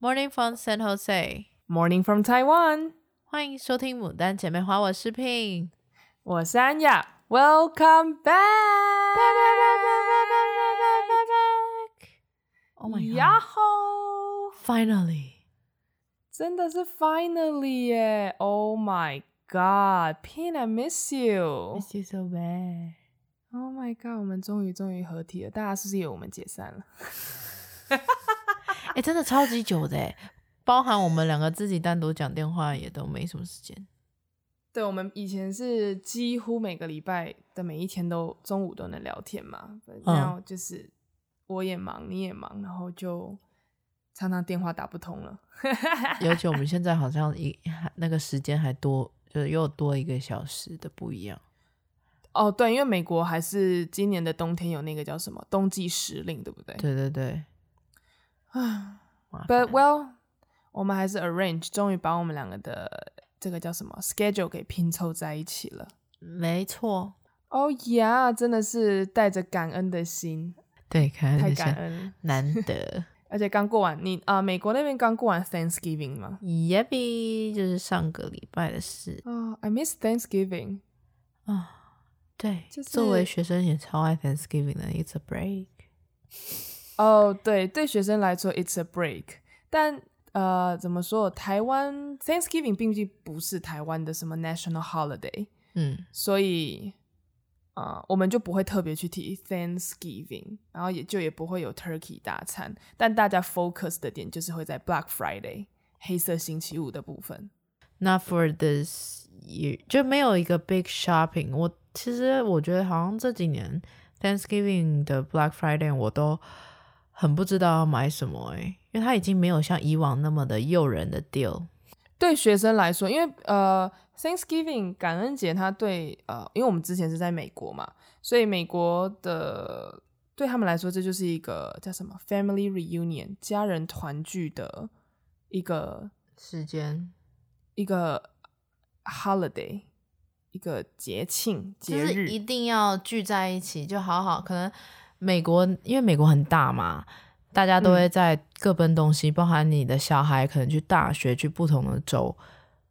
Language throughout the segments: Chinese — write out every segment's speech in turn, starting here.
Morning from San Jose. Morning from Taiwan. 欢迎收听《牡丹姐妹花》，我是 Ping，我是安雅。Welcome back. Oh my god. Yahoo! Finally. 真的是 finally 耶！Oh my god, Ping, I miss you. Miss you so bad. Oh my god，我们终于终于合体了，大家是不是以为我们解散了？ 真的超级久的哎，包含我们两个自己单独讲电话也都没什么时间。对，我们以前是几乎每个礼拜的每一天都中午都能聊天嘛，然后就是我也忙，你也忙，然后就常常电话打不通了。尤其我们 现在好像一那个时间还多，就是又多一个小时的不一样。哦，对，因为美国还是今年的冬天有那个叫什么冬季时令，对不对？对对对。啊，But well，我们还是 arrange，终于把我们两个的这个叫什么 schedule 给拼凑在一起了。没错。哦呀，真的是带着感恩的心。对，感恩太感恩，难得。而且刚过完，你啊、呃，美国那边刚过完 Thanksgiving 吗？Yep，就是上个礼拜的事。哦、oh,，I miss Thanksgiving。啊，对，就是作为学生也超爱 Thanksgiving 的，It's a break。哦、oh,，对，对学生来说，it's a break。但呃，怎么说？台湾 Thanksgiving 并不是台湾的什么 national holiday，嗯，所以啊、呃，我们就不会特别去提 Thanksgiving，然后也就也不会有 turkey 大餐。但大家 focus 的点就是会在 Black Friday 黑色星期五的部分。Not for this year，就没有一个 big shopping。我其实我觉得好像这几年 Thanksgiving 的 Black Friday 我都。很不知道要买什么哎、欸，因为它已经没有像以往那么的诱人的 deal。对学生来说，因为呃，Thanksgiving 感恩节，它对呃，因为我们之前是在美国嘛，所以美国的对他们来说，这就是一个叫什么 family reunion 家人团聚的一个时间，一个 holiday，一个节庆节日，就是一定要聚在一起，就好好可能。美国因为美国很大嘛，大家都会在各奔东西，嗯，包含你的小孩可能去大学，去不同的州，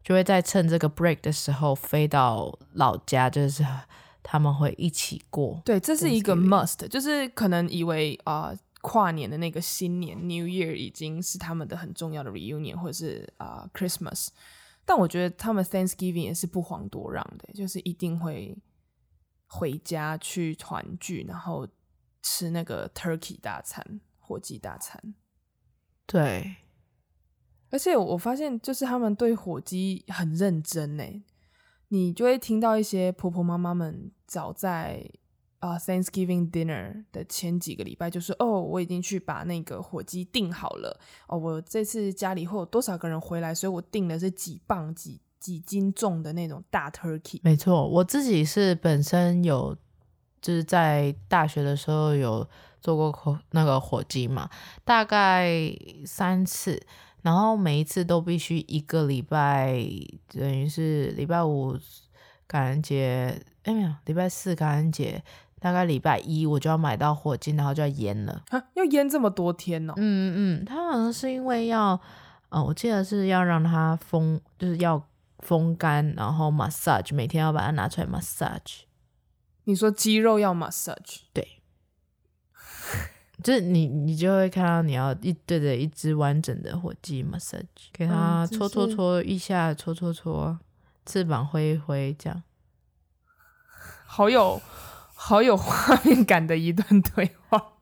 就会在趁这个 break 的时候飞到老家，就是他们会一起过。对，这是一个 must，就是可能以为啊，呃，跨年的那个新年 New Year 已经是他们的很重要的 reunion，或者是啊，呃，Christmas，但我觉得他们 Thanksgiving 也是不遑多让的，就是一定会回家去团聚，然后。吃那个 turkey 大餐，火鸡大餐，对，而且我发现就是他们对火鸡很认真呢。你就会听到一些婆婆妈妈们早在啊、uh, Thanksgiving dinner 的前几个礼拜就说：“哦，我已经去把那个火鸡订好了哦，我这次家里会有多少个人回来，所以我订的是几磅几几斤重的那种大 turkey。”没错，我自己是本身有。就是在大学的时候有做过火那个火鸡嘛，大概三次，然后每一次都必须一个礼拜，等于是礼拜五感恩节，哎没有，礼拜四感恩节，大概礼拜一我就要买到火鸡，然后就要腌了。啊，要腌这么多天哦？嗯嗯，它好像是因为要，呃，我记得是要让它风，就是要风干，然后 massage，每天要把它拿出来 massage。你说肌肉要 massage，对，就是你你就会看到你要一对着一只完整的火鸡 massage，给它搓搓搓一下，搓搓搓，翅膀挥一挥，这样，好有好有画面感的一段对话。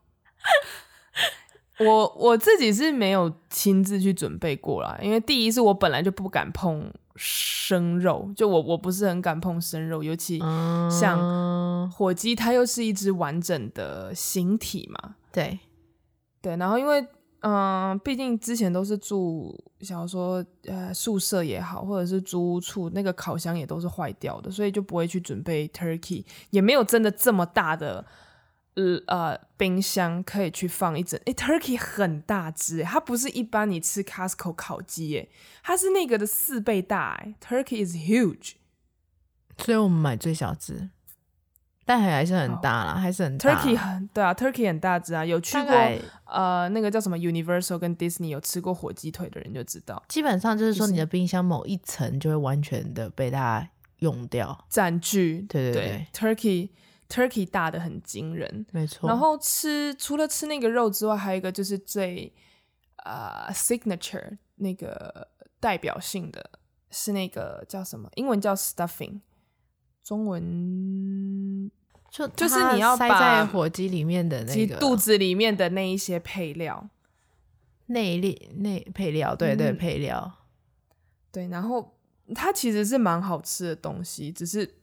我我自己是没有亲自去准备过啦，因为第一是我本来就不敢碰。生肉，就我我不是很敢碰生肉，尤其像火鸡，它又是一只完整的形体嘛。对对，然后因为嗯、呃，毕竟之前都是住，想要说呃宿舍也好，或者是租屋处，那个烤箱也都是坏掉的，所以就不会去准备 turkey，也没有真的这么大的。呃，冰箱可以去放一整，诶，turkey 很大只，它不是一般你吃 Costco 烤鸡，诶，它是那个的四倍大，诶，turkey is huge，所以我们买最小只，但还是很大啦，oh, 还是很大。Turkey 很对啊，Turkey 很大只啊。有去过呃那个叫什么 Universal 跟 Disney 有吃过火鸡腿的人就知道，基本上就是说你的冰箱某一层就会完全的被它用掉占据。对对对，对，Turkey Turkey 大的很惊人，没错。然后吃除了吃那个肉之外，还有一个就是最呃 signature 那个代表性的是那个叫什么？英文叫 stuffing。中文就就是你要塞在火鸡里面的那个肚子里面的那一些配料，内力内配料，对对、嗯、配料，对，然后它其实是蛮好吃的东西，只是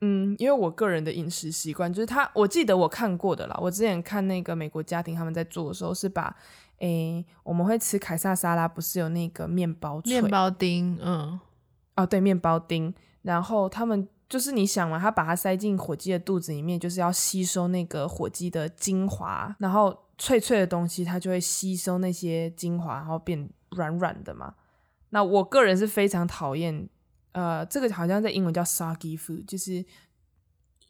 嗯，因为我个人的饮食习惯就是他，我记得我看过的啦，我之前看那个美国家庭他们在做的时候是把，诶、欸，我们会吃凯撒沙拉，不是有那个面包面包丁，嗯，哦对，面包丁，然后他们。就是你想嘛，他把它塞进火鸡的肚子里面，就是要吸收那个火鸡的精华，然后脆脆的东西它就会吸收那些精华，然后变软软的嘛。那我个人是非常讨厌，呃，这个好像在英文叫 soggy food，就是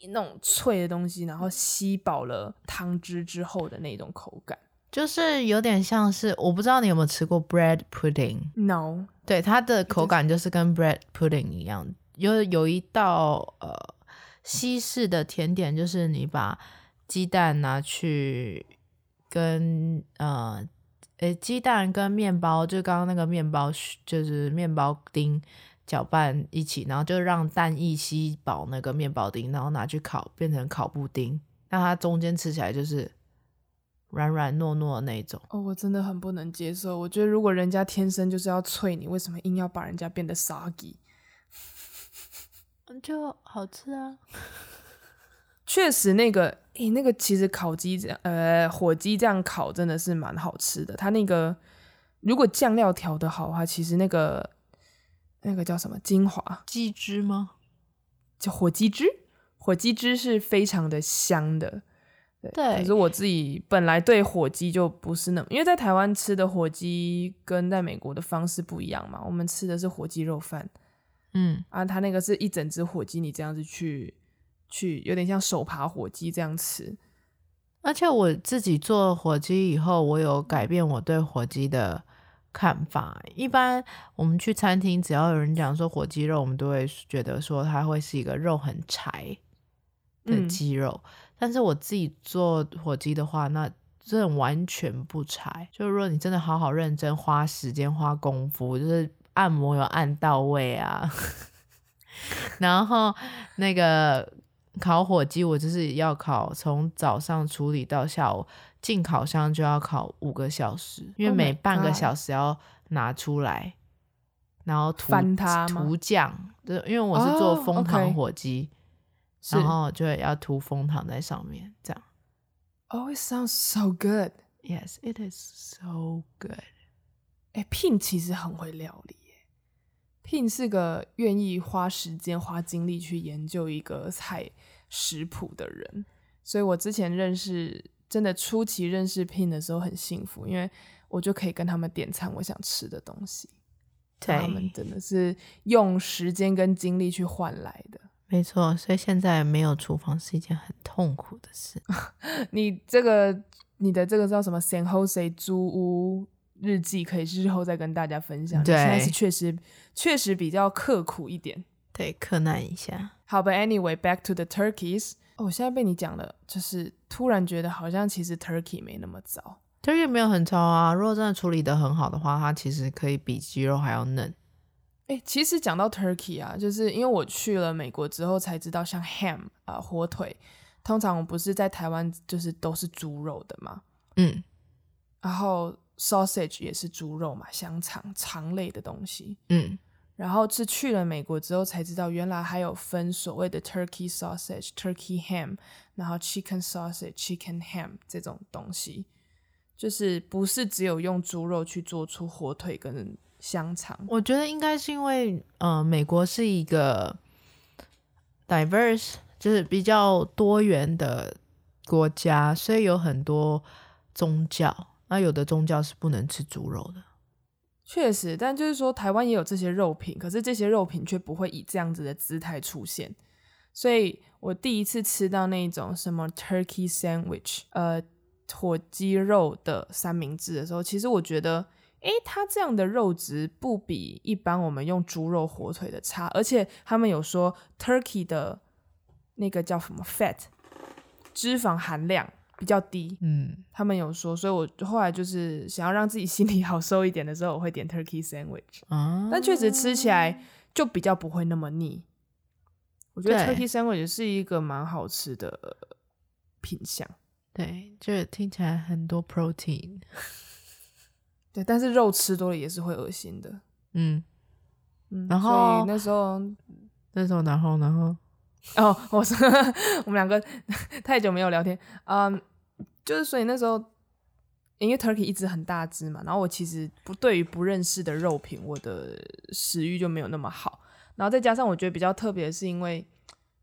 那种脆的东西，然后吸饱了汤汁之后的那种口感，就是有点像是，我不知道你有没有吃过 bread pudding？No，对，它的口感就是跟 bread pudding 一样。有有一道呃西式的甜点，就是你把鸡蛋拿去跟呃诶鸡蛋跟面包，就刚刚那个面包就是面包丁搅拌一起，然后就让蛋液吸饱那个面包丁，然后拿去烤，变成烤布丁，那它中间吃起来就是软软糯糯的那种。哦，我真的很不能接受。我觉得如果人家天生就是要脆，你为什么硬要把人家变得 soggy？就好吃啊，确实那个诶、欸，那个其实烤鸡这样，呃，火鸡这样烤真的是蛮好吃的。它那个如果酱料调得好的话，其实那个那个叫什么精华鸡汁吗？叫火鸡汁，火鸡汁是非常的香的。对，对，可是我自己本来对火鸡就不是那么，因为在台湾吃的火鸡跟在美国的方式不一样嘛，我们吃的是火鸡肉饭。嗯啊，它那个是一整只火鸡，你这样子去去，有点像手扒火鸡这样吃。而且我自己做火鸡以后，我有改变我对火鸡的看法。一般我们去餐厅，只要有人讲说火鸡肉，我们都会觉得说它会是一个肉很柴的鸡肉。嗯、但是我自己做火鸡的话，那这种完全不柴。就是说你真的好好认真花时间花功夫，就是。按摩有按到位啊，然后那个烤火鸡，我就是要烤，从早上处理到下午进烤箱就要烤五个小时，因为每半个小时要拿出来，oh、然后涂翻它涂酱，对，因为我是做蜂糖火鸡，oh. 然后就要涂蜂糖在上面，这样。Oh, it sounds so good. Yes, it is so good. 哎，Pin 其实很会料理。Pin 是个愿意花时间、花精力去研究一个菜食谱的人，所以我之前认识，真的初期认识 Pin 的时候很幸福，因为我就可以跟他们点餐我想吃的东西。对，他们真的是用时间跟精力去换来的。没错，所以现在没有厨房是一件很痛苦的事。你这个，你的这个叫什么？San Jose 租屋。日记可以日后再跟大家分享。对，现在是确实确实比较刻苦一点，对，克难一下。好吧，Anyway，back to the turkeys。哦，我现在被你讲了，就是突然觉得好像其实 turkey 没那么糟，turkey 没有很糟啊。如果真的处理的很好的话，它其实可以比鸡肉还要嫩。哎，其实讲到 turkey 啊，就是因为我去了美国之后才知道，像 ham 啊、呃、火腿，通常我不是在台湾就是都是猪肉的嘛，嗯，然后。Sausage 也是猪肉嘛，香肠肠类的东西。嗯，然后是去了美国之后才知道，原来还有分所谓的 turkey sausage、turkey ham，然后 chicken sausage、chicken ham 这种东西，就是不是只有用猪肉去做出火腿跟香肠。我觉得应该是因为，呃，美国是一个 diverse，就是比较多元的国家，所以有很多宗教。那有的宗教是不能吃猪肉的，确实，但就是说台湾也有这些肉品，可是这些肉品却不会以这样子的姿态出现，所以我第一次吃到那种什么 turkey sandwich，呃，火鸡肉的三明治的时候，其实我觉得，诶，它这样的肉质不比一般我们用猪肉火腿的差，而且他们有说 turkey 的那个叫什么 fat 脂肪含量比较低，嗯，他们有说，所以我后来就是想要让自己心里 好受一点的时候，我会点 turkey sandwich，啊，但确实吃起来就比较不会那么腻。我觉得 turkey sandwich 是一个蛮好吃的品相，对，就听起来很多 protein，对，但是肉吃多了也是会恶心的，嗯。嗯，然后那时候 那时候然后然后哦，我说我们两个太久没有聊天，嗯，就是所以那时候因为 turkey 一直很大只嘛，然后我其实不对于不认识的肉品，我的食欲就没有那么好。然后再加上我觉得比较特别的是，因为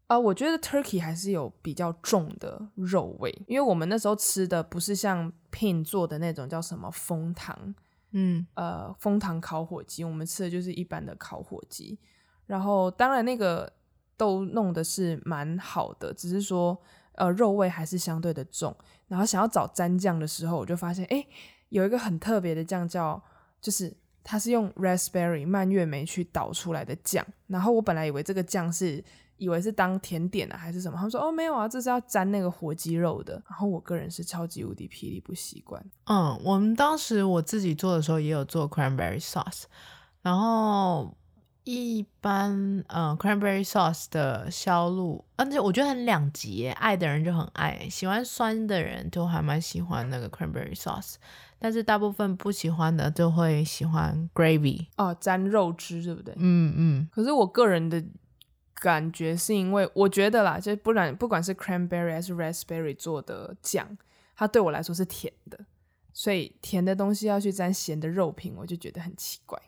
啊、呃，我觉得 turkey 还是有比较重的肉味，因为我们那时候吃的不是像 Pin 做的那种叫什么枫糖，嗯，呃，枫糖烤火鸡，我们吃的就是一般的烤火鸡。然后当然那个都弄的是蛮好的，只是说呃肉味还是相对的重。然后想要找蘸酱的时候，我就发现哎，有一个很特别的酱叫就是。它是用 raspberry 蔓越莓去捣出来的酱，然后我本来以为这个酱是以为是当甜点啊还是什么，他们说哦没有啊，这是要沾那个火鸡肉的。然后我个人是超级无敌霹雳不习惯。嗯，我们当时我自己做的时候也有做 cranberry sauce，然后一般呃 cranberry sauce 的销路，而且我觉得很两极耶，爱的人就很爱，喜欢酸的人就还蛮喜欢那个 cranberry sauce。但是大部分不喜欢的就会喜欢 gravy 哦，沾肉汁对不对？嗯嗯。可是我个人的感觉是因为我觉得啦，就不然不管是 cranberry 还是 raspberry 做的酱，它对我来说是甜的，所以甜的东西要去沾咸的肉品，我就觉得很奇怪。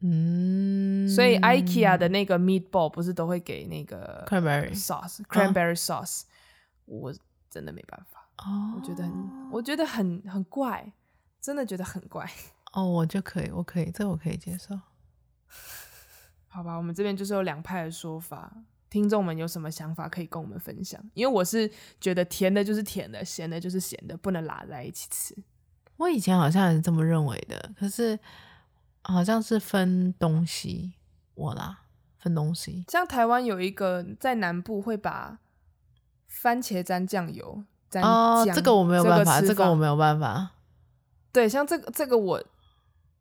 嗯。所以 IKEA 的那个 meatball 不是都会给那个 cranberry sauce，cranberry sauce，哦，我真的没办法。哦。我觉得很，我觉得很很怪。真的觉得很怪 哦，我就可以，我可以，这我可以接受。好吧，我们这边就是有两派的说法，听众们有什么想法可以跟我们分享？因为我是觉得甜的就是甜的，咸的就是咸的，不能拉在一起吃。我以前好像也是这么认为的，可是好像是分东西，我啦，分东西。像台湾有一个在南部会把番茄沾酱油沾酱，哦，这个我没有办法，这个、这个我没有办法。对，像这个这个，我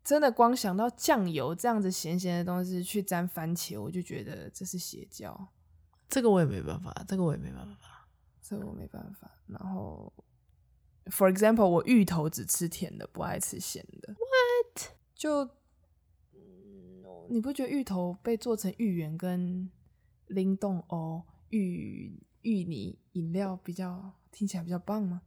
真的光想到酱油这样子咸咸的东西去沾番茄，我就觉得这是邪教。这个我也没办法，这个我也没办法，这个我没办法。然后，for example，我芋头只吃甜的，不爱吃咸的。What？就，你不觉得芋头被做成芋圆跟冷冻哦芋芋泥饮料比较听起来比较棒吗？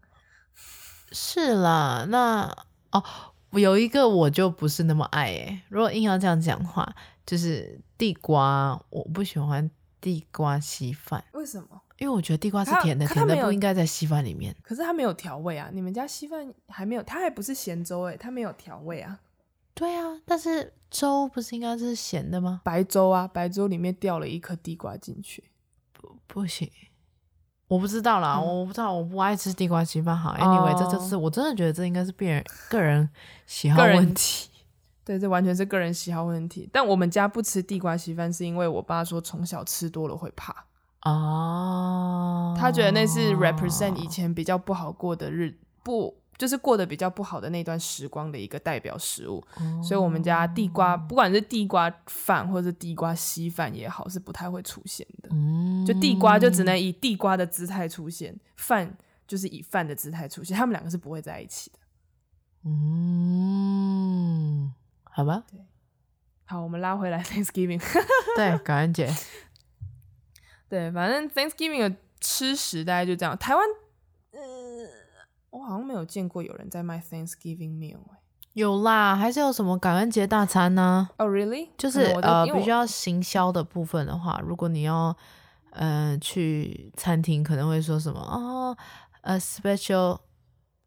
是啦，那。哦，有一个我就不是那么爱诶。如果硬要这样讲的话，就是地瓜，我不喜欢地瓜稀饭。为什么？因为我觉得地瓜是甜的，甜的不应该在稀饭里面。可是它没有调味啊！你们家稀饭还没有，它还不是咸粥诶，它没有调味啊。对啊，但是粥不是应该是咸的吗？白粥啊，白粥里面掉了一颗地瓜进去，不不行。我不知道啦，嗯、我不知道，我不爱吃地瓜稀饭。好，Anyway，、哦、这就是我真的觉得这应该是别人个人喜好问题。对，这完全是个人喜好问题。但我们家不吃地瓜稀饭，是因为我爸说从小吃多了会怕。哦，他觉得那是 represent 以前比较不好过的日不。就是过得比较不好的那段时光的一个代表食物，哦、所以我们家地瓜不管是地瓜饭或者是地瓜稀饭也好，是不太会出现的。嗯、就地瓜就只能以地瓜的姿态出现，饭就是以饭的姿态出现，他们两个是不会在一起的。嗯，好吧。对，好，我们拉回来 Thanksgiving。对，感恩节。对，反正 Thanksgiving 的吃食大概就这样。台湾。我好像没有见过有人在卖 Thanksgiving meal，有啦，还是有什么感恩节大餐呢？哦、oh,，really？就是呃，比较行销的部分的话，如果你要呃去餐厅，可能会说什么哦，呃，special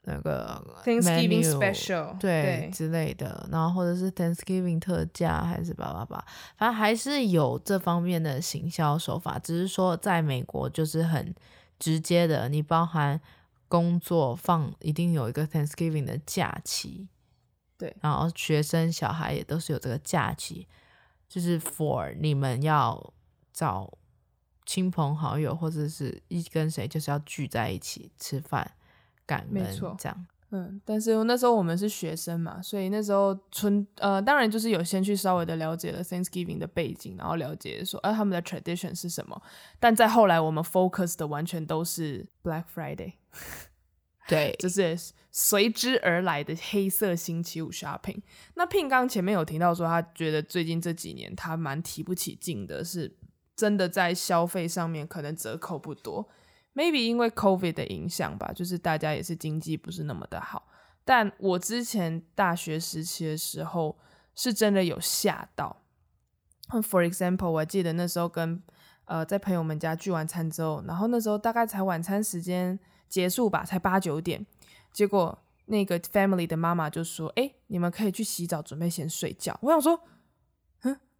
那个 Thanksgiving menu, special 对，对之类的，然后或者是 Thanksgiving 特价还是叭叭叭，反正还是有这方面的行销手法，只是说在美国就是很直接的，你包含工作放一定有一个 Thanksgiving 的假期，对，然后学生小孩也都是有这个假期，就是 for 你们要找亲朋好友或者是一跟谁就是要聚在一起吃饭。没错，这样，嗯，但是那时候我们是学生嘛，所以那时候春呃，当然就是有先去稍微的了解了 Thanksgiving 的背景，然后了解说，哎、啊，他们的 tradition 是什么。但在后来，我们 focus 的完全都是 Black Friday，对，就是随之而来的黑色星期五 shopping。那 Pin 刚前面有提到说，他觉得最近这几年他蛮提不起劲的，是真的在消费上面可能折扣不多。Maybe 因为 COVID 的影响吧，就是大家也是经济不是那么的好。但我之前大学时期的时候，是真的有吓到。For example，我还记得那时候跟呃在朋友们家聚完餐之后，然后那时候大概才晚餐时间结束吧，才八九点，结果那个 family 的妈妈就说：“哎，你们可以去洗澡，准备先睡觉。”我想说。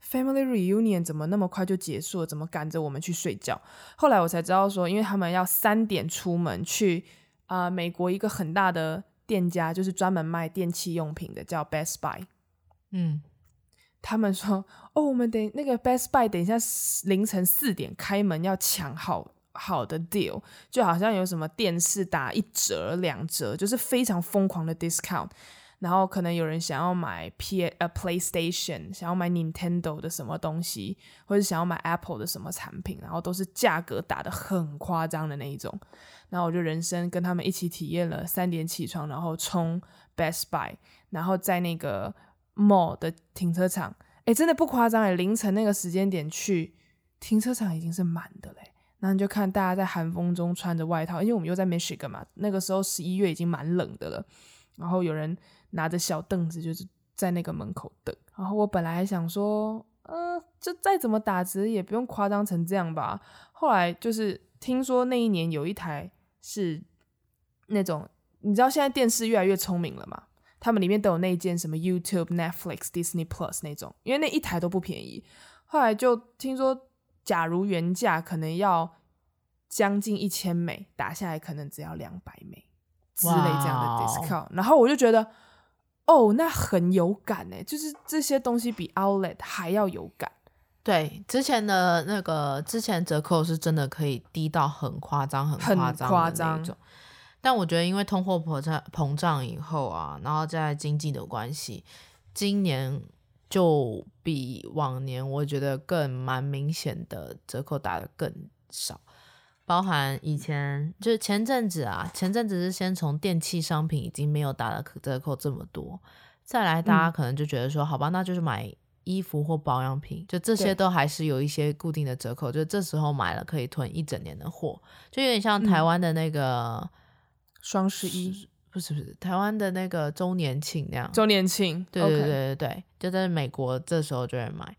Family reunion 怎么那么快就结束了？怎么赶着我们去睡觉？后来我才知道说，因为他们要三点出门去啊、呃，美国一个很大的店家，就是专门卖电器用品的，叫 Best Buy。嗯，他们说，哦，我们等那个 Best Buy 等一下凌晨四点开门，要抢好好的 deal，就好像有什么电视打一折、两折，就是非常疯狂的 discount。然后可能有人想要买 P 呃 PlayStation，想要买 Nintendo 的什么东西，或者想要买 Apple 的什么产品，然后都是价格打得很夸张的那一种。然后我就人生跟他们一起体验了三点起床，然后冲 Best Buy，然后在那个 Mall 的停车场，诶，真的不夸张诶，凌晨那个时间点去停车场已经是满的嘞。然后你就看大家在寒风中穿着外套，因为我们又在 Michigan 嘛，那个时候十一月已经蛮冷的了，然后有人。拿着小凳子，就是在那个门口等。然后我本来还想说，嗯、就再怎么打折也不用夸张成这样吧。后来就是听说那一年有一台是那种，你知道现在电视越来越聪明了嘛？他们里面都有那件什么 YouTube、Netflix、Disney Plus 那种，因为那一台都不便宜。后来就听说，假如原价可能要将近一千美，打下来可能只要两百美之类这样的 discount。然后我就觉得。哦，oh, 那很有感呢，就是这些东西比 Outlet 还要有感。对，之前的那个之前折扣是真的可以低到很夸张、很夸张的那种。但我觉得，因为通货膨胀膨胀以后啊，然后在经济的关系，今年就比往年我觉得更蛮明显的折扣打的更少。包含以前就是前阵子啊，前阵子是先从电器商品已经没有打的折扣这么多，再来大家可能就觉得说，嗯、好吧，那就是买衣服或保养品，就这些都还是有一些固定的折扣，就这时候买了可以囤一整年的货，就有点像台湾的那个双十一，不是不是台湾的那个周年庆那样，周年庆，对对对对对.就在美国这时候就会买，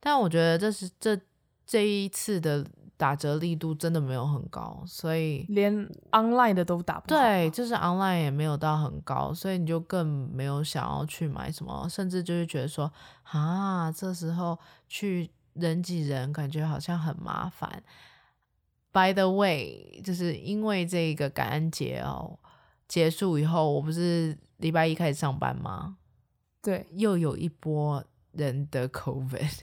但我觉得这是这这一次的。打折力度真的没有很高，所以连 online 的都打不。对，就是 online 也没有到很高，所以你就更没有想要去买什么，甚至就是觉得说啊，这时候去人挤人，感觉好像很麻烦。By the way，就是因为这个感恩节哦结束以后，我不是礼拜一开始上班吗？对，又有一波人得 COVID。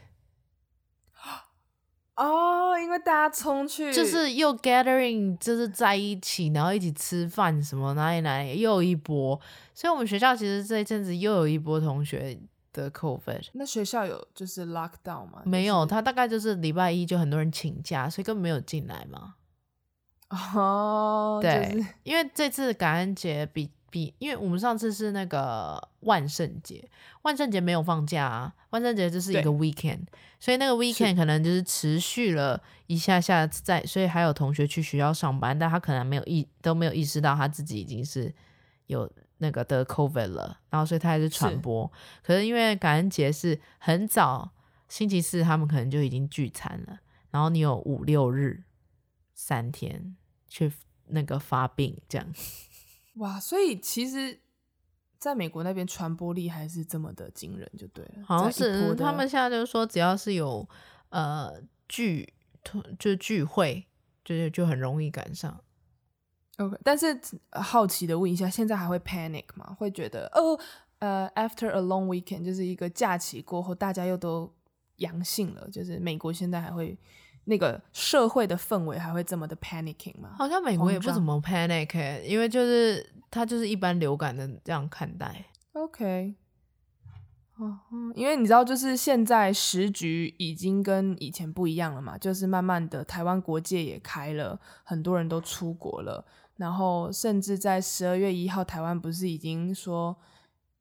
哦，因为大家冲去，就是又 gathering，就是在一起，然后一起吃饭什么哪里哪里又一波，所以我们学校其实这一阵子又有一波同学的 COVID。那学校有就是 lockdown 吗？没有，他大概就是礼拜一就很多人请假，所以根本没有进来嘛。哦，对，就是、因为这次感恩节比。比，因为我们上次是那个万圣节，万圣节没有放假啊，万圣节就是一个 weekend，所以那个 weekend 可能就是持续了一下下在，所以还有同学去学校上班，但他可能没有意都没有意识到他自己已经是有那个得 COVID 了，然后所以他还是传播。是可是因为感恩节是很早，星期四他们可能就已经聚餐了，然后你有五六日三天去那个发病这样。哇，所以其实在美国那边传播力还是这么的惊人，就对了。好像是他们现在就是说，只要是有呃聚就聚会，就是就很容易赶上。OK，但是好奇的问一下，现在还会 panic 吗？会觉得哦，呃，after a long weekend，就是一个假期过后，大家又都阳性了，就是美国现在还会那个社会的氛围还会这么的 panicking 吗？好像美国也不怎么 panic，欸，因为就是它就是一般流感的这样看待。OK，哦，因为你知道，就是现在时局已经跟以前不一样了嘛，就是慢慢的台湾国界也开了，很多人都出国了。然后，甚至在十二月一号，台湾不是已经说，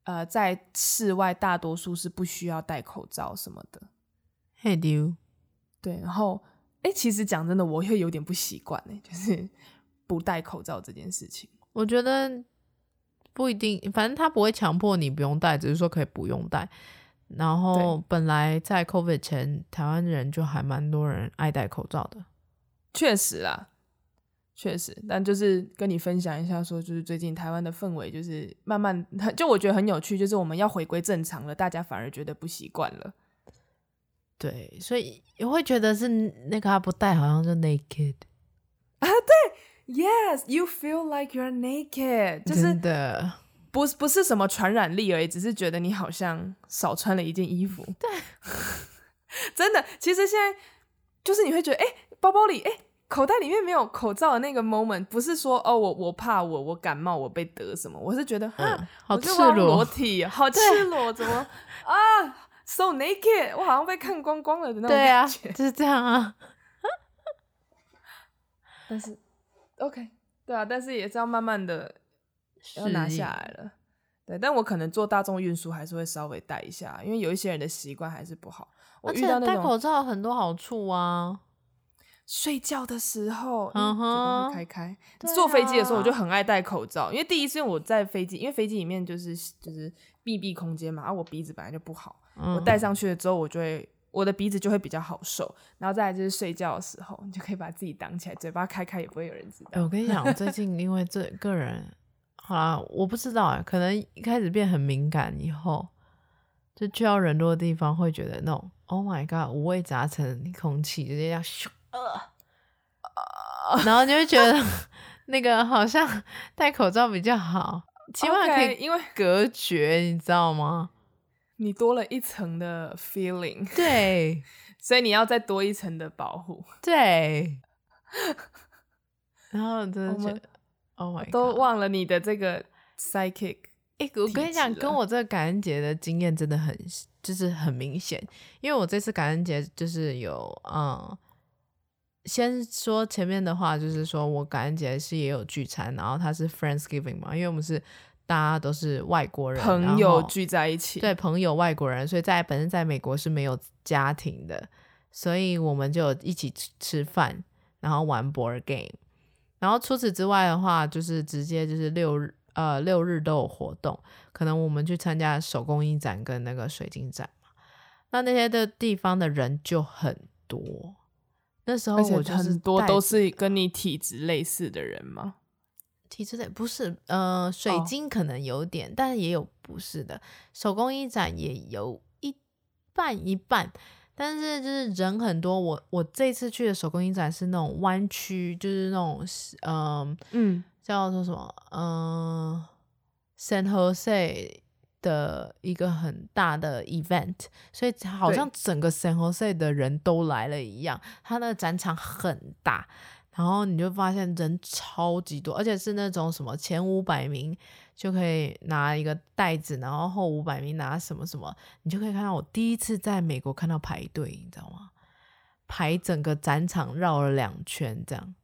呃，在室外大多数是不需要戴口罩什么的。嘿丢，对。然后，哎，其实讲真的，我会有点不习惯呢，就是 不戴口罩这件事情。我觉得不一定，反正他不会强迫你不用戴，只是说可以不用戴。然后，本来在 COVID 前，台湾人就还蛮多人爱戴口罩的。确实啦。确实，但就是跟你分享一下，说就是最近台湾的氛围就是慢慢，就我觉得很有趣，就是我们要回归正常了，大家反而觉得不习惯了。对，所以我会觉得是那个他不戴，好像就 naked 啊，对，Yes，you feel like you're naked，就是的不不是什么传染力而已，只是觉得你好像少穿了一件衣服。对，真的，其实现在就是你会觉得，哎，包包里，哎。口袋里面没有口罩的那个 moment，不是说哦，我我怕我我感冒我被得什么，我是觉得，嗯，好赤裸，裸体，好赤裸，怎么 啊，so naked，我好像被看光光了的那种感觉，对啊，就是这样啊。但是，OK，对啊，但是也是要慢慢的要拿下来了。对，但我可能坐大众运输还是会稍微戴一下，因为有一些人的习惯还是不好。我遇到那种戴口罩有很多好处啊。睡觉的时候，嗯哼，开开。坐飞机的时候，我就很爱戴口罩，因为第一次我在飞机，因为飞机里面就是就是密闭空间嘛，而我鼻子本来就不好，我戴上去了之后，我就会我的鼻子就会比较好受。然后再来就是睡觉的时候，你就可以把自己挡起来，嘴巴开开也不会有人知道。我跟你讲，我最近因为这个人，好啦，我不知道啊，可能一开始变很敏感，以后就去到人多的地方会觉得那种 Oh my God，五味杂陈空气直接要咻。呃，然后就会觉得 那个好像戴口罩比较好，起码可以因为隔绝，你知道吗？你多了一层的 feeling，对，所以你要再多一层的保护，对。然后真的觉得，Oh my God，都忘了你的这个 psychic。哎，我跟你讲，跟我这个感恩节的经验真的很，就是很明显，因为我这次感恩节就是有嗯。先说前面的话，就是说我感恩节是也有聚餐，然后它是 Friendsgiving 嘛，因为我们是大家都是外国人，朋友聚在一起，对，朋友外国人，所以在本身在美国是没有家庭的，所以我们就一起吃吃饭，然后玩 board game，然后除此之外的话，就是直接就是六日呃六日都有活动，可能我们去参加手工艺展跟那个水晶展嘛，那那些的地方的人就很多。那时候我就很多都是跟你体质类似的人吗？体质类不是，呃，水晶可能有点，哦、但是也有不是的。手工艺展也有一半一半，但是就是人很多。我我这次去的手工艺展是那种湾区，就是那种，呃、嗯，叫做什么，嗯、呃，San Jose。的一个很大的 event，所以好像整个 San Jose 的人都来了一样。他那个展场很大，然后你就发现人超级多，而且是那种什么前五百名就可以拿一个袋子，然后后五百名拿什么什么，你就可以看到我第一次在美国看到排队，你知道吗？排整个展场绕了两圈，这样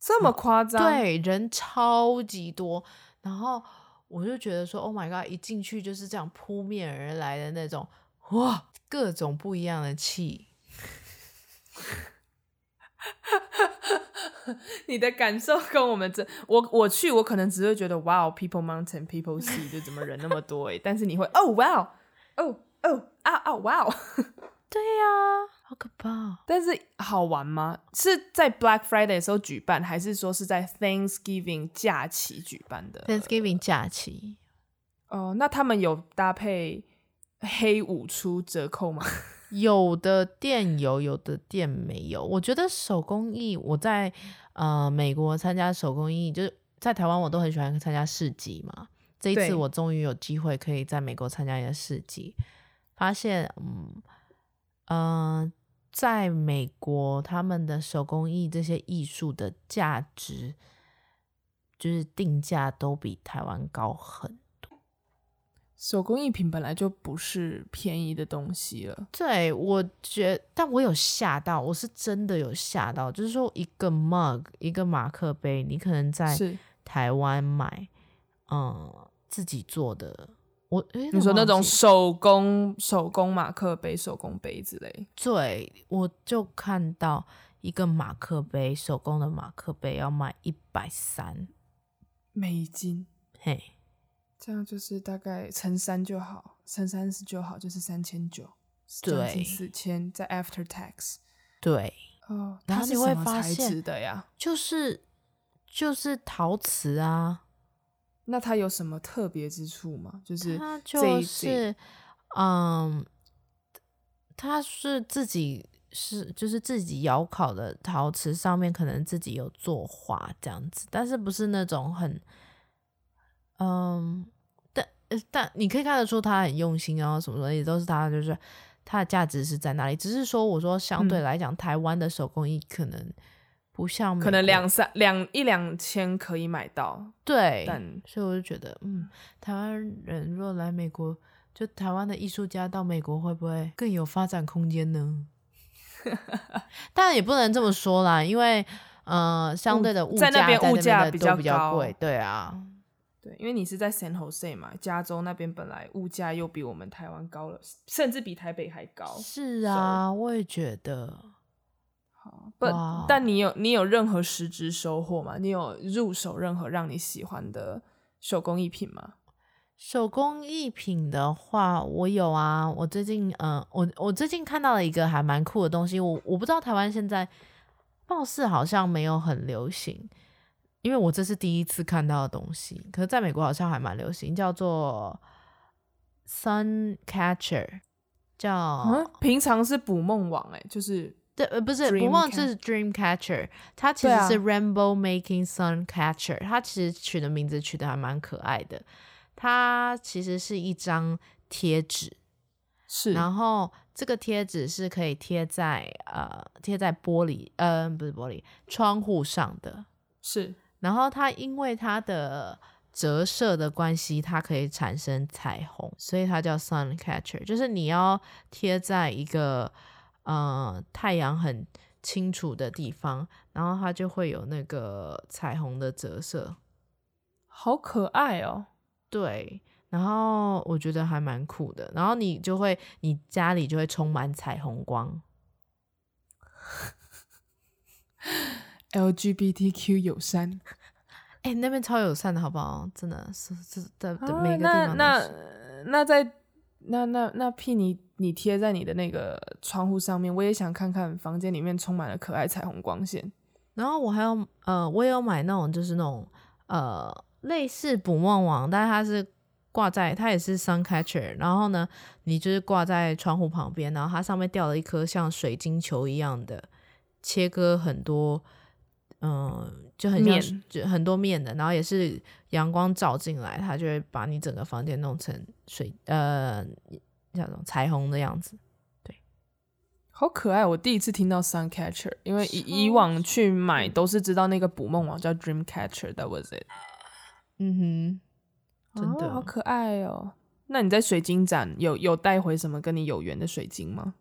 这么夸张？对，人超级多，然后。我就觉得说，Oh my god！一进去就是这样扑面而来的那种，哇，各种不一样的气。你的感受跟我们这，我我去，我可能只会觉得，哇，People Mountain People Sea，就怎么人那么多诶，但是你会，哦，哇，哦，哦，啊啊，哇，对呀、啊，好可怕。但是好玩吗？是在 Black Friday 的时候举办，还是说是在 Thanksgiving 假期举办的？Thanksgiving 假期。哦，那他们有搭配黑五出折扣吗？有的店有，有的店没有。我觉得手工艺，我在呃美国参加手工艺，就是在台湾我都很喜欢参加市集嘛。这一次我终于有机会可以在美国参加一个市集，发现嗯嗯、呃，在美国他们的手工艺这些艺术的价值，就是定价都比台湾高很。手工艺品本来就不是便宜的东西了。对，我觉，但我有吓到，我是真的有吓到。就是说，一个 mug，一个马克杯，你可能在台湾买，嗯，自己做的。我，诶，你说那种手工手工马克杯、手工杯之类。对，我就看到一个马克杯，手工的马克杯要卖一百三美金。嘿。这样就是大概乘三就好，乘三十就好，就是三千九，对，四千在 after tax，对，哦，然后你会发现的呀，就是就是陶瓷啊，那它有什么特别之处吗？就是它就是，嗯，它是自己是就是自己窑烤的陶瓷，上面可能自己有作画这样子，但是不是那种很。嗯，但但你可以看得出他很用心，然后什么的也都是他，就是他的价值是在哪里？只是说，我说相对来讲，嗯、台湾的手工艺可能不像，可能两三两一两千可以买到，对。但所以我就觉得，嗯，台湾人若来美国，就台湾的艺术家到美国会不会更有发展空间呢？当然也不能这么说啦，因为呃，相对的物价在那边物价比较比较贵，对啊。对，因为你是在 San Jose 嘛，加州那边本来物价又比我们台湾高了，甚至比台北还高。是啊，so, 我也觉得。好，不，但你有你有任何实质收获吗？你有入手任何让你喜欢的手工艺品吗？手工艺品的话，我有啊。我最近，嗯、呃，我我最近看到了一个还蛮酷的东西。我我不知道台湾现在，貌似好像没有很流行。因为我这是第一次看到的东西，可是在美国好像还蛮流行，叫做 Sun Catcher，叫、嗯、平常是捕梦网哎，就是对呃不是捕梦是 Dream Catcher，它其实是 Rainbow Making Sun Catcher，、啊、它其实取的名字取的还蛮可爱的，它其实是一张贴纸，是，然后这个贴纸是可以贴在呃贴在玻璃呃不是玻璃窗户上的，是。然后它因为它的折射的关系，它可以产生彩虹，所以它叫 Sun Catcher。就是你要贴在一个呃太阳很清楚的地方，然后它就会有那个彩虹的折射，好可爱哦。对，然后我觉得还蛮酷的。然后你就会，你家里就会充满彩虹光。LGBTQ 友善，哎、欸，那边超友善的，好不好？真的是是的，啊、每个地方那那那在那那那屁你你贴在你的那个窗户上面，我也想看看房间里面充满了可爱彩虹光线。然后我还有呃，我也有买那种就是那种呃类似捕梦网，但是它是挂在它也是 sun catcher，然后呢，你就是挂在窗户旁边，然后它上面吊了一颗像水晶球一样的，切割很多。嗯，就很像，就很多面的，然后也是阳光照进来，它就会把你整个房间弄成水呃，那种彩虹的样子。对，好可爱！我第一次听到 Sun Catcher，因为以以往去买都是知道那个捕梦网叫 Dream Catcher，That was it。嗯哼，真的、哦、好可爱哦。那你在水晶展有有带回什么跟你有缘的水晶吗？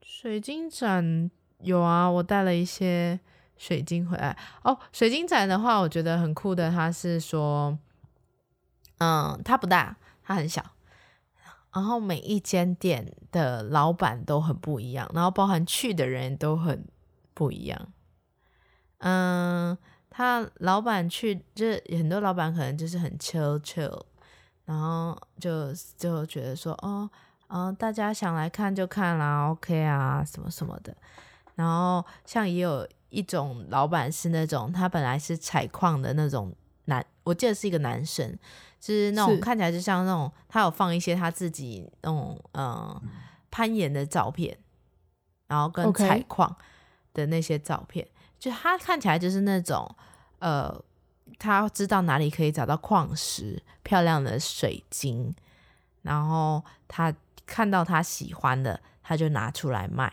水晶展有啊，我带了一些。水晶回来哦，水晶展的话，我觉得很酷的。它是说，嗯，它不大，它很小，然后每一间店的老板都很不一样，然后包含去的人都很不一样。嗯，他老板去，就是很多老板可能就是很 chill chill，然后就就觉得说，哦，嗯，大家想来看就看啦，OK 啊，什么什么的。然后像也有一种老板是那种，他本来是采矿的那种男，我记得是一个男生，就是那种看起来就像那种，他有放一些他自己那种嗯攀岩的照片，然后跟采矿的那些照片.就他看起来就是那种呃，他知道哪里可以找到矿石、漂亮的水晶，然后他。看到他喜欢的，他就拿出来卖。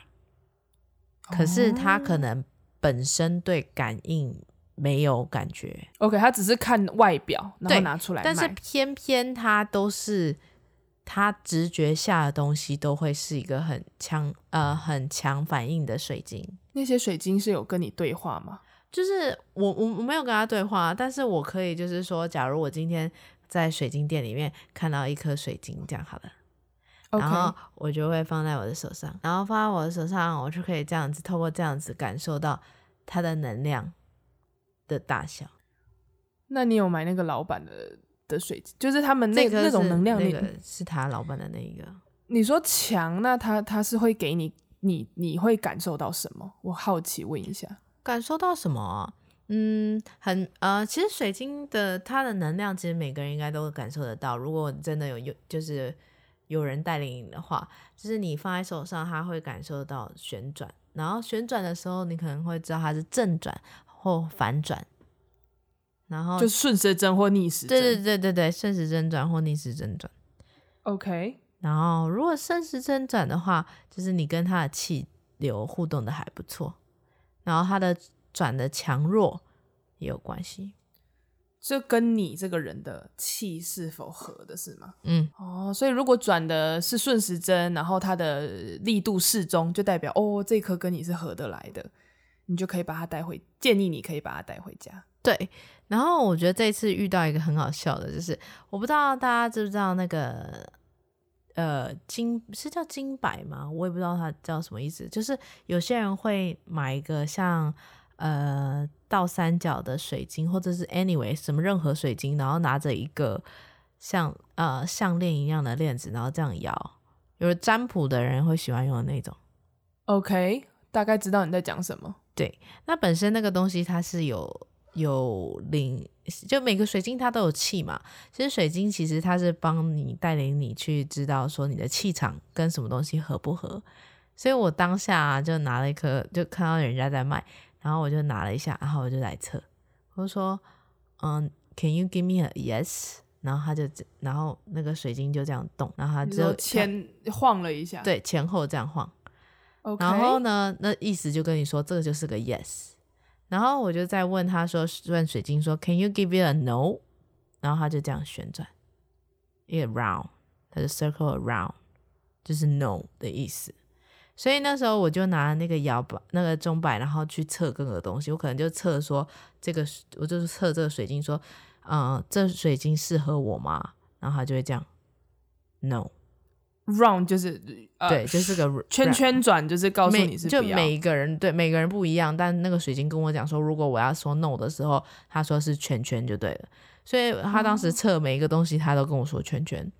可是他可能本身对感应没有感觉。OK，他只是看外表，然后拿出来。但是偏偏他都是他直觉下的东西，都会是一个很强呃很强反应的水晶。那些水晶是有跟你对话吗？就是我我我没有跟他对话，但是我可以就是说，假如我今天在水晶店里面看到一颗水晶，这样好了。然后我就会放在我的手上，然后放在我的手上，我就可以这样子透过这样子感受到它的能量的大小。那你有买那个老板的的水晶？就是他们那个那种能量，那个是他老板的那一个。你说强，那他他是会给你，你你会感受到什么？我好奇问一下，感受到什么啊？嗯，很呃，其实水晶的它的能量，其实每个人应该都会感受得到。如果真的有有就是。有人带领你的话，就是你放在手上，它会感受到旋转，然后旋转的时候，你可能会知道它是正转或反转，然后就顺时针或逆时针。对对对对对，顺时针转或逆时针转。OK，然后如果顺时针转的话，就是你跟它的气流互动的还不错，然后它的转的强弱也有关系。这跟你这个人的气是否合的是吗？嗯，哦，所以如果转的是顺时针，然后它的力度适中，就代表哦，这颗跟你是合得来的，你就可以把它带回。建议你可以把它带回家。对，然后我觉得这次遇到一个很好笑的，就是我不知道大家知不知道那个呃金是叫金摆吗？我也不知道它叫什么意思。就是有些人会买一个像。呃，倒三角的水晶，或者是 anyway 什么任何水晶，然后拿着一个像呃项链一样的链子，然后这样摇，有占卜的人会喜欢用的那种。OK，大概知道你在讲什么。对，那本身那个东西它是有有灵，就每个水晶它都有气嘛。其实水晶其实它是帮你带领你去知道说你的气场跟什么东西合不合。所以我当下就拿了一颗，就看到人家在卖。然后我就拿了一下，然后我就来测，我就说，嗯，Can you give me a yes？然后他就，然后那个水晶就这样动，然后他就前晃了一下，对，前后这样晃。然后呢，那意思就跟你说这个就是个 yes。然后我就再问他说，问水晶说，Can you give it a no？然后他就这样旋转，一个 round，他就 circle around，就是 no 的意思。所以那时候我就拿那个摇摆那个钟摆，然后去测各个东西。我可能就测说这个，我就是测这个水晶，说，嗯、呃，这水晶适合我吗？然后他就会这样，no，round 就是、呃、对，就是个圈圈转，就是告诉你是就每一个人对每个人不一样。但那个水晶跟我讲说，如果我要说 no 的时候，他说是圈圈就对了。所以他当时测每一个东西，他都跟我说圈圈。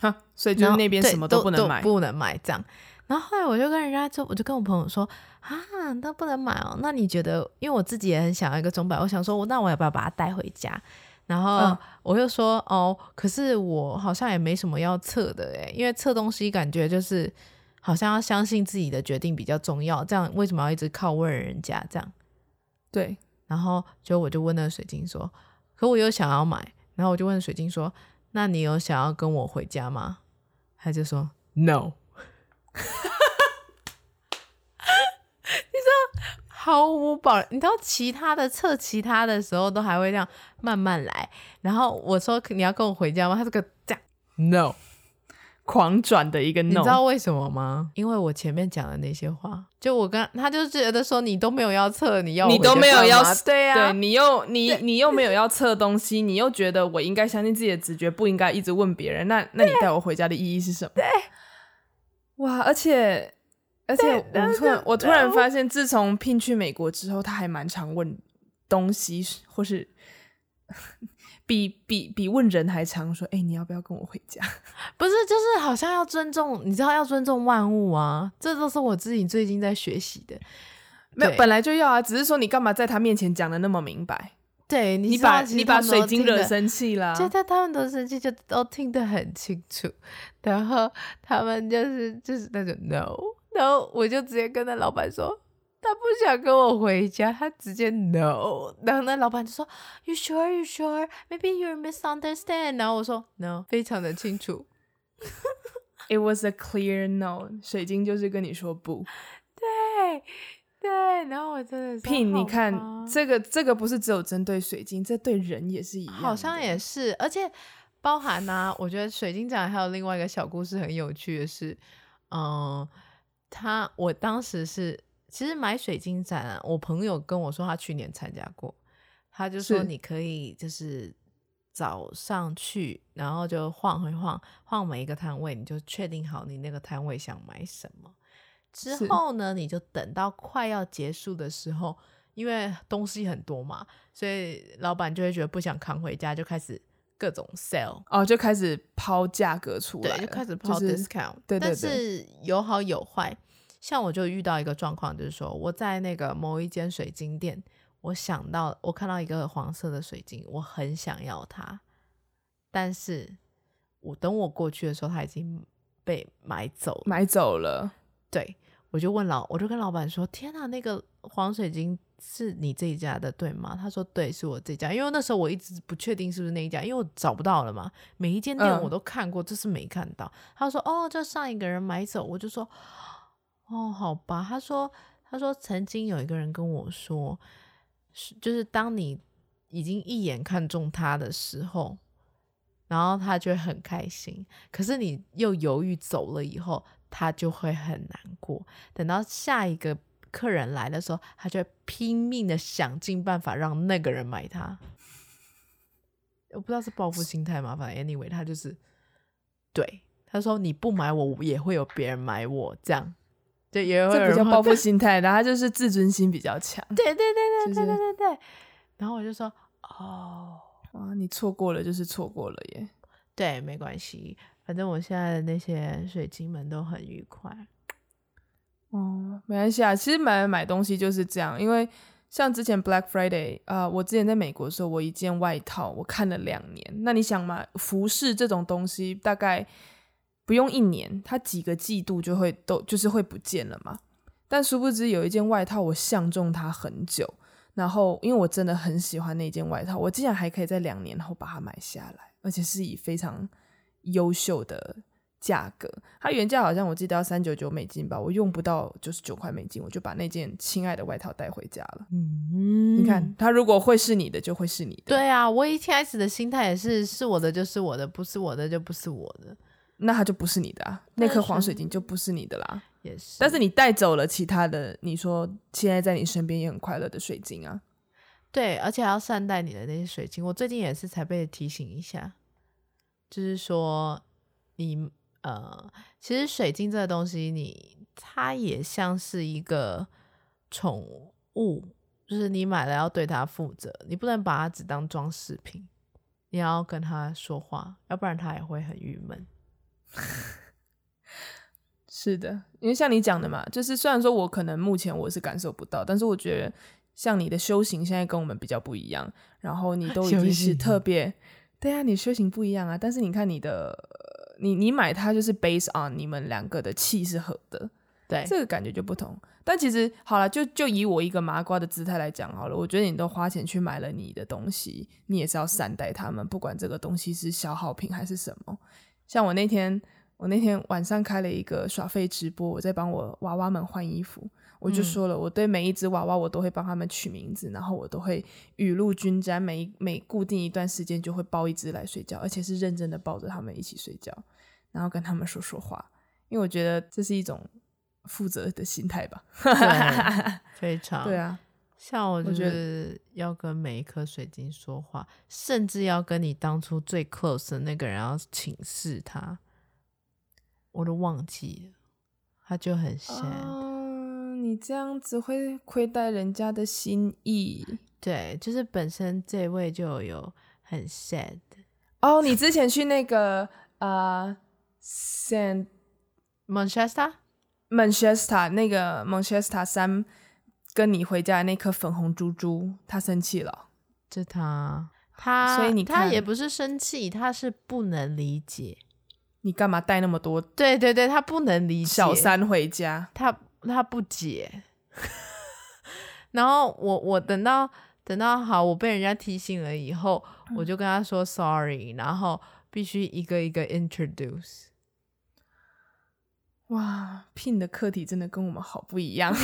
哈，所以就是那边什么都不能买，不能买这样。然后后来我就跟人家就我就跟我朋友说啊，那不能买哦。那你觉得？因为我自己也很想要一个钟摆，我想说，那我要不要把它带回家？然后我又说、嗯、哦，可是我好像也没什么要测的诶，因为测东西感觉就是好像要相信自己的决定比较重要。这样为什么要一直靠问人家这样？对。然后就我就问那个水晶说，可我又想要买。然后我就问水晶说，那你有想要跟我回家吗？他就说 no。你知道毫无保留，你知道其他的测其他的时候都还会这样慢慢来，然后我说你要跟我回家吗？他这个这样 no 狂转的一个 no，你知道为什么吗？因为我前面讲的那些话，就我跟他就觉得说你都没有要测，你要你都没有要对啊，对你又你你又没有要测东西，你又觉得我应该相信自己的直觉，不应该一直问别人，那那你带我回家的意义是什么？对。哇，而且而且我突然我突然发现，自从聘去美国之后，他还蛮常问东西，或是比比比问人还常。说，哎、欸，你要不要跟我回家？不是，就是好像要尊重，你知道要尊重万物啊，这都是我自己最近在学习的。没有，本来就要啊，只是说你干嘛在他面前讲的那么明白？对，你，你把你把水晶惹生气了，觉得他们都生气，就都听得很清楚。然后他们就是就是那种 no，然后我就直接跟那老板说，他不想跟我回家，他直接 no。然后那老板就说，You sure? You sure? Maybe you misunderstand。然后我说 no，非常的清楚。It was a clear no。水晶就是跟你说不。对。对，然后我真的是，Pin，你看这个，这个不是只有针对水晶，这对人也是一样，好像也是，而且包含呢、啊，我觉得水晶展还有另外一个小故事很有趣的是，嗯，他我当时是其实买水晶展啊，我朋友跟我说他去年参加过，他就说你可以就是早上去，然后就晃一晃，晃每一个摊位，你就确定好你那个摊位想买什么。之后呢，你就等到快要结束的时候，因为东西很多嘛，所以老板就会觉得不想扛回家，就开始各种 sell 哦，就开始抛价格出来，对，就开始抛 discount，就是。对对对。但是有好有坏，像我就遇到一个状况，就是说我在那个某一间水晶店，我想到我看到一个黄色的水晶，我很想要它，但是我等我过去的时候，它已经被买走，买走了。对，我就问老，我就跟老板说：“天哪，那个黄水晶是你这一家的，对吗？”他说：“对，是我这家。”因为那时候我一直不确定是不是那一家，因为我找不到了嘛。每一间店我都看过，就、嗯、是没看到。他说：“哦，就上一个人买走。”我就说：“哦，好吧。”他说：“他说曾经有一个人跟我说，是就是当你已经一眼看中他的时候，然后他就会很开心。可是你又犹豫走了以后。”他就会很难过，等到下一个客人来的时候，他就会拼命的想尽办法让那个人买它。我不知道是报复心态嘛，反正 anyway，他就是对他说：“你不买我，也会有别人买我。”这样，对，也有人这不叫报复心态，然后他就是自尊心比较强。对对对对对对对对。然后我就说：“哦，哇，你错过了就是错过了耶。”对，没关系。反正我现在的那些水晶们都很愉快，哦，没关系啊。其实买买东西就是这样，因为像之前 Black Friday 啊、我之前在美国的时候，我一件外套我看了两年。那你想嘛，服饰这种东西大概不用一年，它几个季度就会都就是会不见了嘛。但殊不知有一件外套我相中它很久，然后因为我真的很喜欢那件外套，我竟然还可以在两年后把它买下来，而且是以非常。优秀的价格，它原价好像我记得要三九九美金吧，我用不到九十九块美金，我就把那件亲爱的外套带回家了。嗯，你看，它如果会是你的，就会是你的。对啊，我一开始的心态也是，是我的就是我的，不是我的就不是我的，那它就不是你的啊，那颗黄水晶就不是你的啦。也是，但是你带走了其他的，你说现在在你身边也很快乐的水晶啊。对，而且还要善待你的那些水晶。我最近也是才被提醒一下。就是说，你呃，其实水晶这个东西你，你它也像是一个宠物，就是你买了要对它负责，你不能把它只当装饰品，你要跟它说话，要不然它也会很郁闷。是的，因为像你讲的嘛，就是虽然说我可能目前我是感受不到，但是我觉得像你的修行现在跟我们比较不一样，然后你都已 经是特别。对啊，你修行不一样啊，但是你看你的，你你买它就是 based on 你们两个的气是合的，对，这个感觉就不同。但其实好了，就就以我一个麻瓜的姿态来讲好了，我觉得你都花钱去买了你的东西，你也是要善待他们，不管这个东西是消耗品还是什么。像我那天，我那天晚上开了一个耍废直播，我在帮我娃娃们换衣服。我就说了，我对每一只娃娃，我都会帮他们取名字，然后我都会雨露均沾，每每固定一段时间就会抱一只来睡觉，而且是认真的抱着他们一起睡觉，然后跟他们说说话，因为我觉得这是一种负责的心态吧。非常对啊，像我就是要跟每一颗水晶说话，甚至要跟你当初最 close 的那个人要请示他，我都忘记了，他就很 sad。Oh. 你这样子会亏待人家的心意。对，就是本身这位就有很 sad。哦，你之前去那个呃，Saint Manchester Manchester 那个 Manchester 三跟你回家的那颗粉红珠珠，他生气了。这他他，所以你看他也不是生气，他是不能理解。你干嘛带那么多？对对对，他不能理解小三回家，他他不解。然后我我等到等到好，我被人家提醒了以后，嗯、我就跟他说 sorry，然后必须一个一个 introduce。哇，Pin 的课题真的跟我们好不一样。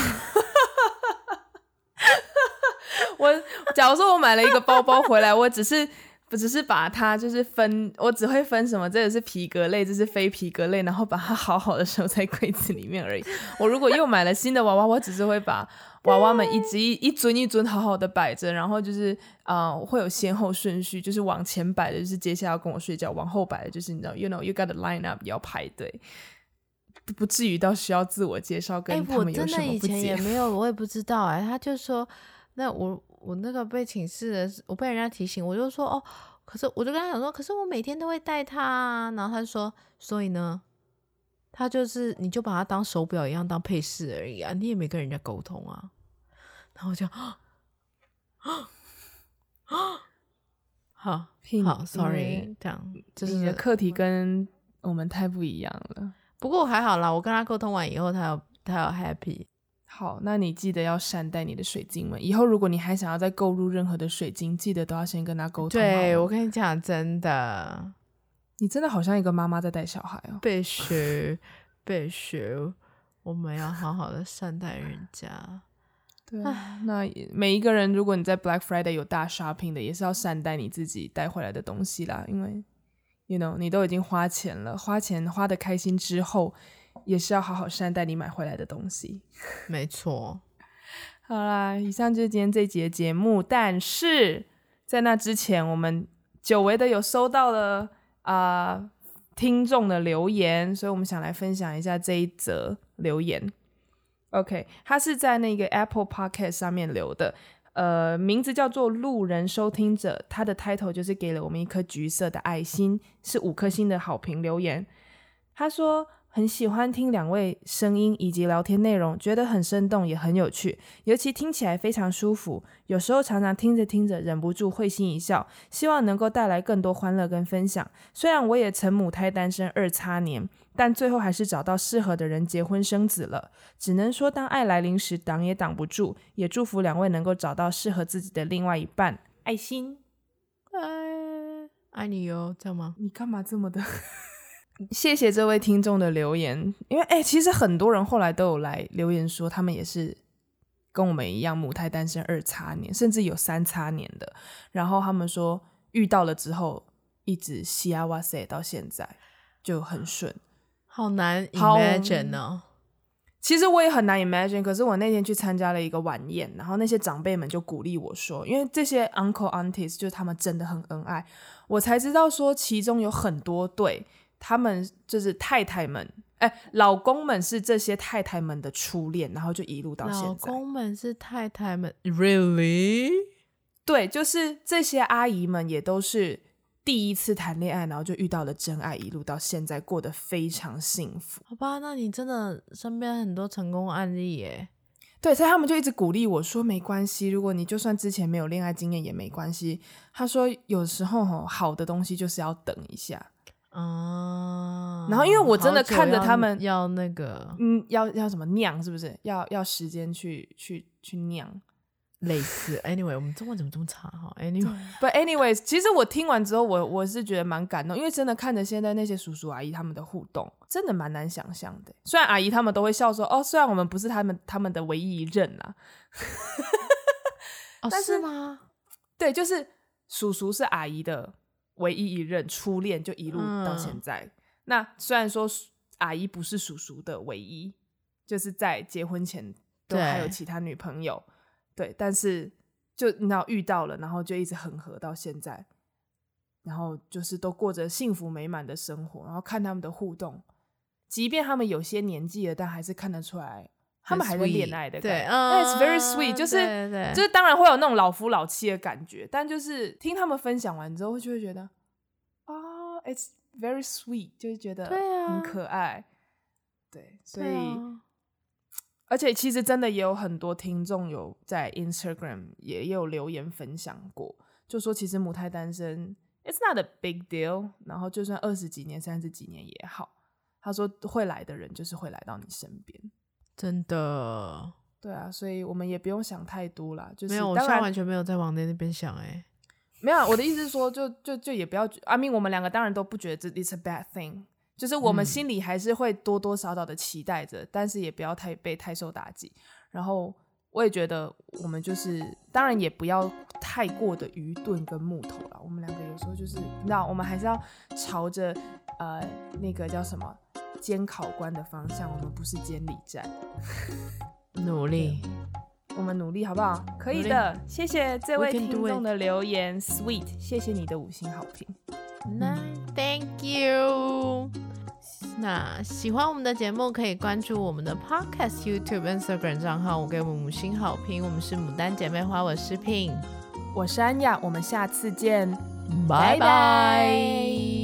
我假如说我买了一个包包回来，我只是。不只是把它就是分，我只会分什么，这个是皮革类，这是非皮革类，然后把它好好的收在柜子里面而已。我如果又买了新的娃娃，我只是会把娃娃们一直一一尊一尊好好的摆着，然后就是啊、呃，会有先后顺序，就是往前摆的就是接下来要跟我睡觉，往后摆的就是你知道，you know you got to line up，要排队，不至于到需要自我介绍跟他们有什么不解。欸、我真的以前也没有，我也不知道哎、欸，他就说那我。我那个被请示的，我被人家提醒，我就说哦，可是我就跟他讲说，可是我每天都会戴它啊，然后他就说，所以呢，他就是你就把它当手表一样当配饰而已啊，你也没跟人家沟通啊，然后我就啊啊啊，好，好，sorry，这样就是你的课题跟我们太不一样了，不过还好啦，我跟他沟通完以后，他有他有 happy。好，那你记得要善待你的水晶们。以后如果你还想要再购入任何的水晶，记得都要先跟他沟通。对，我跟你讲，真的，你真的好像一个妈妈在带小孩哦。必须，必须，我们要好好的善待人家。对，那每一个人，如果你在 Black Friday 有大 shopping 的，也是要善待你自己带回来的东西啦。因为，you know，你都已经花钱了，花钱花的开心之后。也是要好好善待你买回来的东西，没错。好啦，以上就是今天这集的节目。但是在那之前，我们久违的有收到了啊、呃、听众的留言，所以我们想来分享一下这一则留言。OK，他是在那个 Apple Podcast 上面留的，呃，名字叫做路人收听者，他的 title 就是给了我们一颗橘色的爱心，是五颗星的好评留言。他说。很喜欢听两位声音以及聊天内容，觉得很生动也很有趣，尤其听起来非常舒服。有时候常常听着听着忍不住会心一笑，希望能够带来更多欢乐跟分享。虽然我也曾母胎单身二叉年，但最后还是找到适合的人结婚生子了。只能说当爱来临时挡也挡不住，也祝福两位能够找到适合自己的另外一半。爱心，爱爱你哟，这样吗？你干嘛这么的？谢谢这位听众的留言，因为哎，其实很多人后来都有来留言说，他们也是跟我们一样母胎单身二叉年，甚至有三叉年的。然后他们说遇到了之后，一直西啊哇塞到现在就很顺，好难 imagine 哦。其实我也很难 imagine，可是我那天去参加了一个晚宴，然后那些长辈们就鼓励我说，因为这些 uncle aunties 就是他们真的很恩爱，我才知道说其中有很多对。他们就是太太们，哎、欸，老公们是这些太太们的初恋，然后就一路到现在。老公们是太太们，really？对，就是这些阿姨们也都是第一次谈恋爱，然后就遇到了真爱，一路到现在过得非常幸福。好吧，那你真的身边很多成功案例耶。对，所以他们就一直鼓励我说，没关系，如果你就算之前没有恋爱经验也没关系。他说，有时候吼，好的东西就是要等一下。哦，然后因为我真的看着他们要，要那个，嗯，要要什么酿，是不是？要要时间去去去酿，类似。Anyway，我们中文怎么这么差哈？Anyway，But anyways，其实我听完之后，我我是觉得蛮感动，因为真的看着现在那些叔叔阿姨他们的互动，真的蛮难想象的。虽然阿姨他们都会笑说，哦，虽然我们不是他们他们的唯一一任啦，哦，但是，是吗？对，就是叔叔是阿姨的。唯一一任初恋就一路到现在。嗯、那虽然说阿姨不是叔叔的唯一，就是在结婚前都还有其他女朋友，对，对，但是就你知道遇到了，然后就一直很合到现在，然后就是都过着幸福美满的生活，然后看他们的互动，即便他们有些年纪了，但还是看得出来他们还在恋爱的感觉，对，嗯，It's very sweet，就是对对对就是当然会有那种老夫老妻的感觉，但就是听他们分享完之后，就会觉得啊，It's very sweet，就是觉得很可爱，对，啊、对，所以、啊、而且其实真的也有很多听众有在 Instagram 也有留言分享过，就说其实母胎单身 It's not a big deal，然后就算二十几年、三十几年也好，他说会来的人就是会来到你身边。真的，对啊，所以我们也不用想太多啦。就是没有，我现在完全没有在往那那边想哎、欸。没有，我的意思是说，就就就也不要。I mean，我们两个当然都不觉得这 it's a bad thing，就是我们心里还是会多多少少的期待着，嗯、但是也不要太被太受打击。然后我也觉得，我们就是当然也不要太过的愚钝跟木头了。我们两个有时候就是，你知道，我们还是要朝着呃那个叫什么？监考官的方向，我们不是监理站。努力，我们努力，好不好？可以的。谢谢这位听众的留言，Sweet，谢谢你的五星好评。那 Thank you。那喜欢我们的节目，可以关注我们的 Podcast、YouTube、Instagram 账号，我给我们五星好评。我们是牡丹姐妹花，我是 Pin，我是安雅，我们下次见，拜拜。